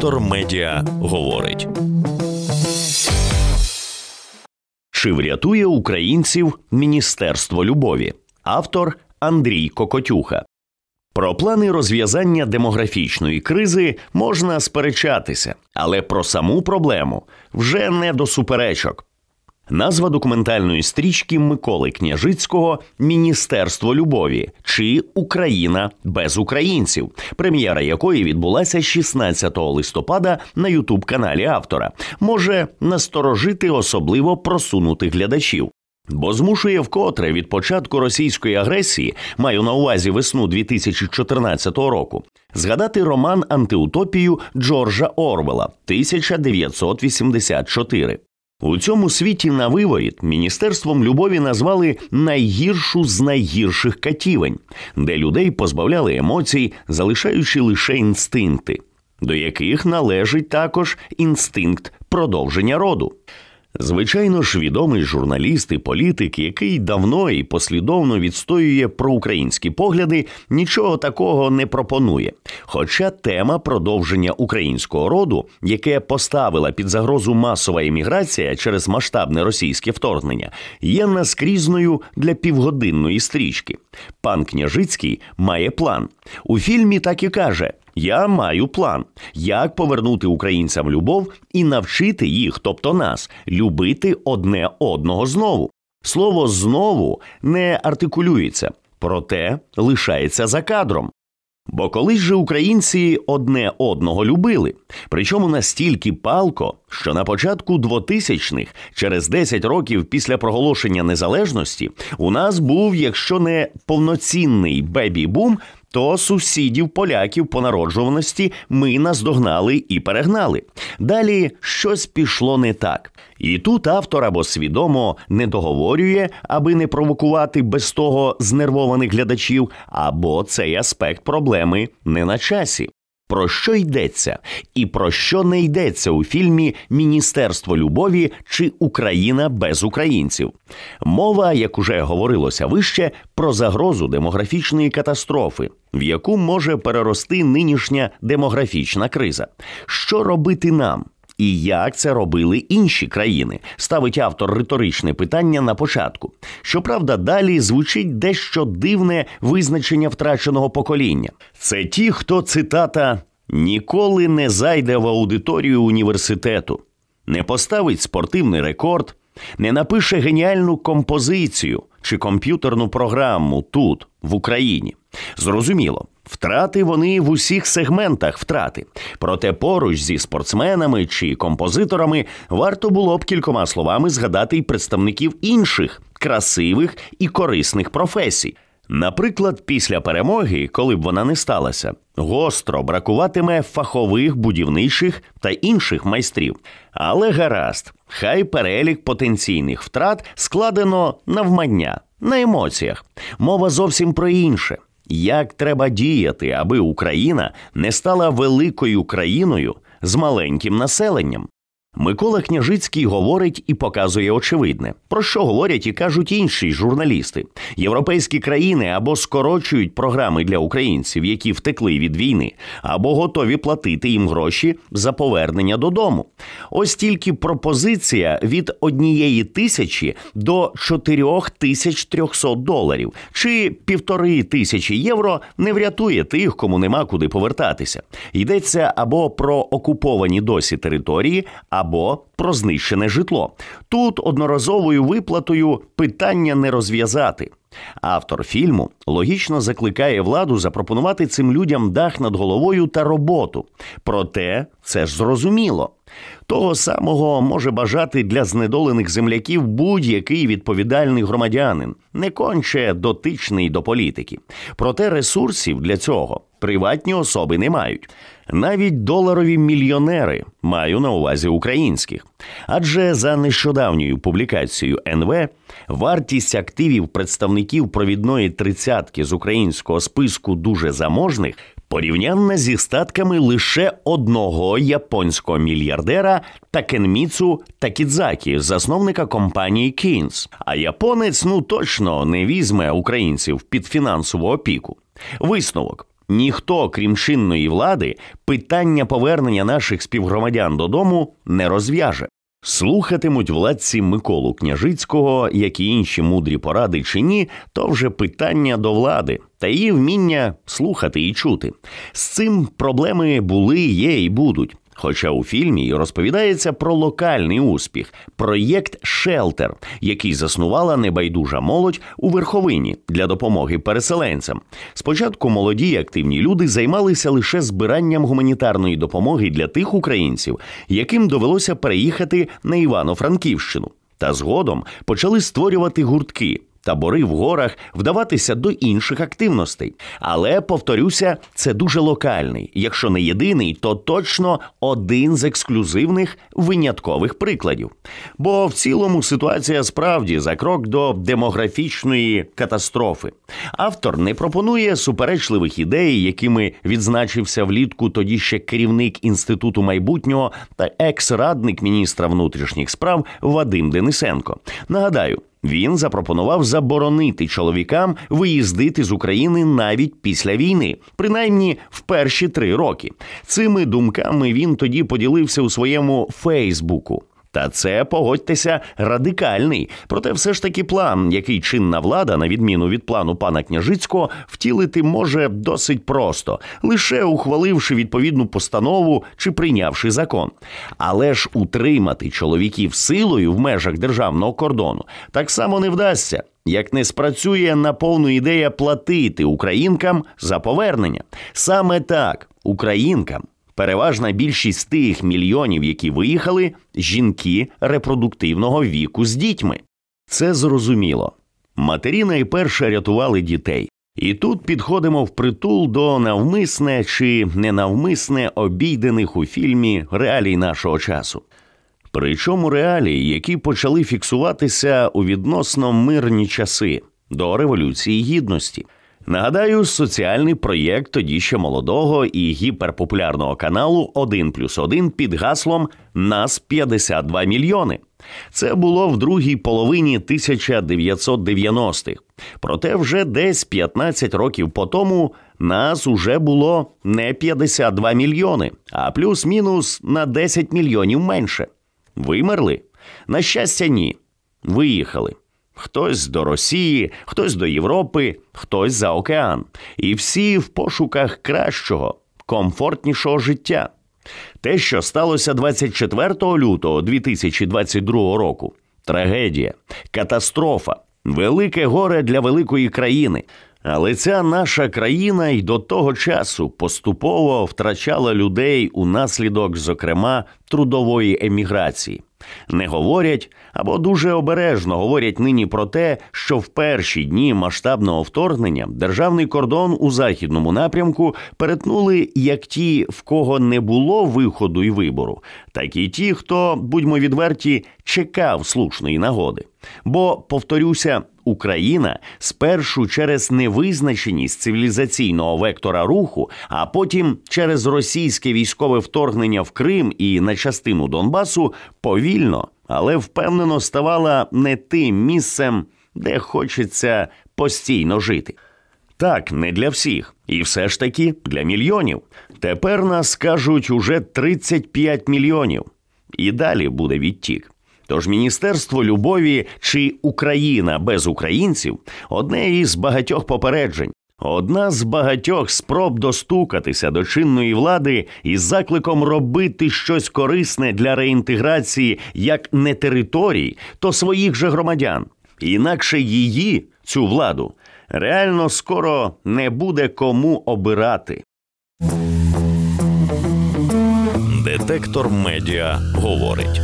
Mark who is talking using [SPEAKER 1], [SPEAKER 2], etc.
[SPEAKER 1] Вектор Медіа говорить. Чи врятує українців Міністерство любові? Автор Андрій Кокотюха. Про плани розв'язання демографічної кризи можна сперечатися, але про саму проблему вже не до суперечок. Назва документальної стрічки Миколи Княжицького Міністерство любові чи Україна без українців, прем'єра якої відбулася 16 листопада на Ютуб-каналі автора, може насторожити особливо просунутих глядачів. Бо змушує вкотре від початку російської агресії, маю на увазі весну 2014 року, згадати роман антиутопію Джорджа Орвела 1984. У цьому світі на виворіт міністерством любові назвали найгіршу з найгірших катівень, де людей позбавляли емоцій, залишаючи лише інстинкти, до яких належить також інстинкт продовження роду. Звичайно ж, відомий журналіст і політик, який давно і послідовно відстоює проукраїнські погляди, нічого такого не пропонує. Хоча тема продовження українського роду, яке поставила під загрозу масова еміграція через масштабне російське вторгнення, є наскрізною для півгодинної стрічки. Пан Княжицький має план у фільмі. Так і каже: я маю план, як повернути українцям любов і навчити їх, тобто нас, любити одне одного знову. Слово знову не артикулюється, проте лишається за кадром. Бо колись же українці одне одного любили, причому настільки палко, що на початку 2000-х, через 10 років після проголошення незалежності, у нас був, якщо не повноцінний бебі-бум, то сусідів поляків по народжуваності ми наздогнали і перегнали. Далі щось пішло не так. І тут автор або свідомо не договорює, аби не провокувати без того знервованих глядачів, або цей аспект проблеми не на часі. Про що йдеться, і про що не йдеться у фільмі Міністерство любові чи Україна без українців? Мова, як уже говорилося вище, про загрозу демографічної катастрофи, в яку може перерости нинішня демографічна криза. Що робити нам? І як це робили інші країни, ставить автор риторичне питання на початку. Щоправда, далі звучить дещо дивне визначення втраченого покоління. Це ті, хто цитата ніколи не зайде в аудиторію університету, не поставить спортивний рекорд, не напише геніальну композицію чи комп'ютерну програму тут, в Україні. Зрозуміло. Втрати вони в усіх сегментах втрати. Проте поруч зі спортсменами чи композиторами варто було б кількома словами згадати й представників інших красивих і корисних професій. Наприклад, після перемоги, коли б вона не сталася, гостро бракуватиме фахових будівничих та інших майстрів. Але гаразд, хай перелік потенційних втрат складено навмання, на емоціях. Мова зовсім про інше. Як треба діяти, аби Україна не стала великою країною з маленьким населенням? Микола Княжицький говорить і показує очевидне, про що говорять і кажуть інші журналісти. Європейські країни або скорочують програми для українців, які втекли від війни, або готові платити їм гроші за повернення додому. Ось тільки пропозиція від однієї тисячі до чотирьох тисяч трьохсот доларів чи півтори тисячі євро не врятує тих, кому нема куди повертатися. Йдеться або про окуповані досі території або про знищене житло. Тут одноразовою виплатою питання не розв'язати. Автор фільму логічно закликає владу запропонувати цим людям дах над головою та роботу. Проте це ж зрозуміло. Того самого може бажати для знедолених земляків будь-який відповідальний громадянин, не конче дотичний до політики. Проте ресурсів для цього приватні особи не мають. Навіть доларові мільйонери маю на увазі українських. Адже за нещодавньою публікацією НВ вартість активів представників провідної тридцятки з українського списку дуже заможних порівнянна зі статками лише одного японського мільярдера Такенміцу Такідзакі, засновника компанії Кінс. А японець ну точно не візьме українців під фінансову опіку. Висновок. ніхто, крім чинної влади, питання повернення наших співгромадян додому не розв'яже. Слухатимуть владці Миколу Княжицького, як і інші мудрі поради чи ні, то вже питання до влади та її вміння слухати і чути. З цим проблеми були, є і будуть. Хоча у фільмі розповідається про локальний успіх проєкт Шелтер, який заснувала небайдужа молодь у верховині для допомоги переселенцям. Спочатку молоді активні люди займалися лише збиранням гуманітарної допомоги для тих українців, яким довелося переїхати на Івано-Франківщину. Та згодом почали створювати гуртки табори в горах, вдаватися до інших активностей. Але повторюся, це дуже локальний. Якщо не єдиний, то точно один з ексклюзивних виняткових прикладів. Бо в цілому ситуація справді за крок до демографічної катастрофи. Автор не пропонує суперечливих ідей, якими відзначився влітку тоді ще керівник інституту майбутнього та екс-радник міністра внутрішніх справ Вадим Денисенко. Нагадаю. Він запропонував заборонити чоловікам виїздити з України навіть після війни, принаймні в перші три роки. Цими думками він тоді поділився у своєму Фейсбуку. Та це погодьтеся радикальний. Проте, все ж таки, план, який чинна влада, на відміну від плану пана княжицького, втілити може досить просто, лише ухваливши відповідну постанову чи прийнявши закон. Але ж утримати чоловіків силою в межах державного кордону так само не вдасться. Як не спрацює на повну ідея платити українкам за повернення, саме так українкам Переважна більшість тих мільйонів, які виїхали, жінки репродуктивного віку з дітьми. Це зрозуміло. Матері найперше рятували дітей. І тут підходимо в притул до навмисне чи ненавмисне обійдених у фільмі реалій нашого часу. Причому реалії, які почали фіксуватися у відносно мирні часи до Революції Гідності. Нагадаю, соціальний проєкт тоді ще молодого і гіперпопулярного каналу «1 плюс 1» під гаслом Нас 52 мільйони. Це було в другій половині 1990-х. Проте вже десь 15 років по тому нас уже було не 52 мільйони, а плюс-мінус на 10 мільйонів менше. Вимерли? На щастя, ні. Виїхали. Хтось до Росії, хтось до Європи, хтось за океан. І всі в пошуках кращого, комфортнішого життя. Те, що сталося 24 лютого 2022 року, трагедія, катастрофа, велике горе для великої країни. Але ця наша країна й до того часу поступово втрачала людей унаслідок, зокрема, трудової еміграції. Не говорять або дуже обережно говорять нині про те, що в перші дні масштабного вторгнення державний кордон у західному напрямку перетнули як ті, в кого не було виходу і вибору, так і ті, хто, будьмо відверті, чекав слушної нагоди. Бо, повторюся, Україна спершу через невизначеність цивілізаційного вектора руху, а потім через російське військове вторгнення в Крим і на частину Донбасу повільно, але впевнено ставала не тим місцем, де хочеться постійно жити. Так, не для всіх, і все ж таки для мільйонів. Тепер нас кажуть уже 35 мільйонів, і далі буде відтік. Тож Міністерство любові чи Україна без українців одне із багатьох попереджень. Одна з багатьох спроб достукатися до чинної влади із закликом робити щось корисне для реінтеграції як не територій, то своїх же громадян. Інакше її, цю владу, реально скоро не буде кому обирати.
[SPEAKER 2] Детектор медіа говорить.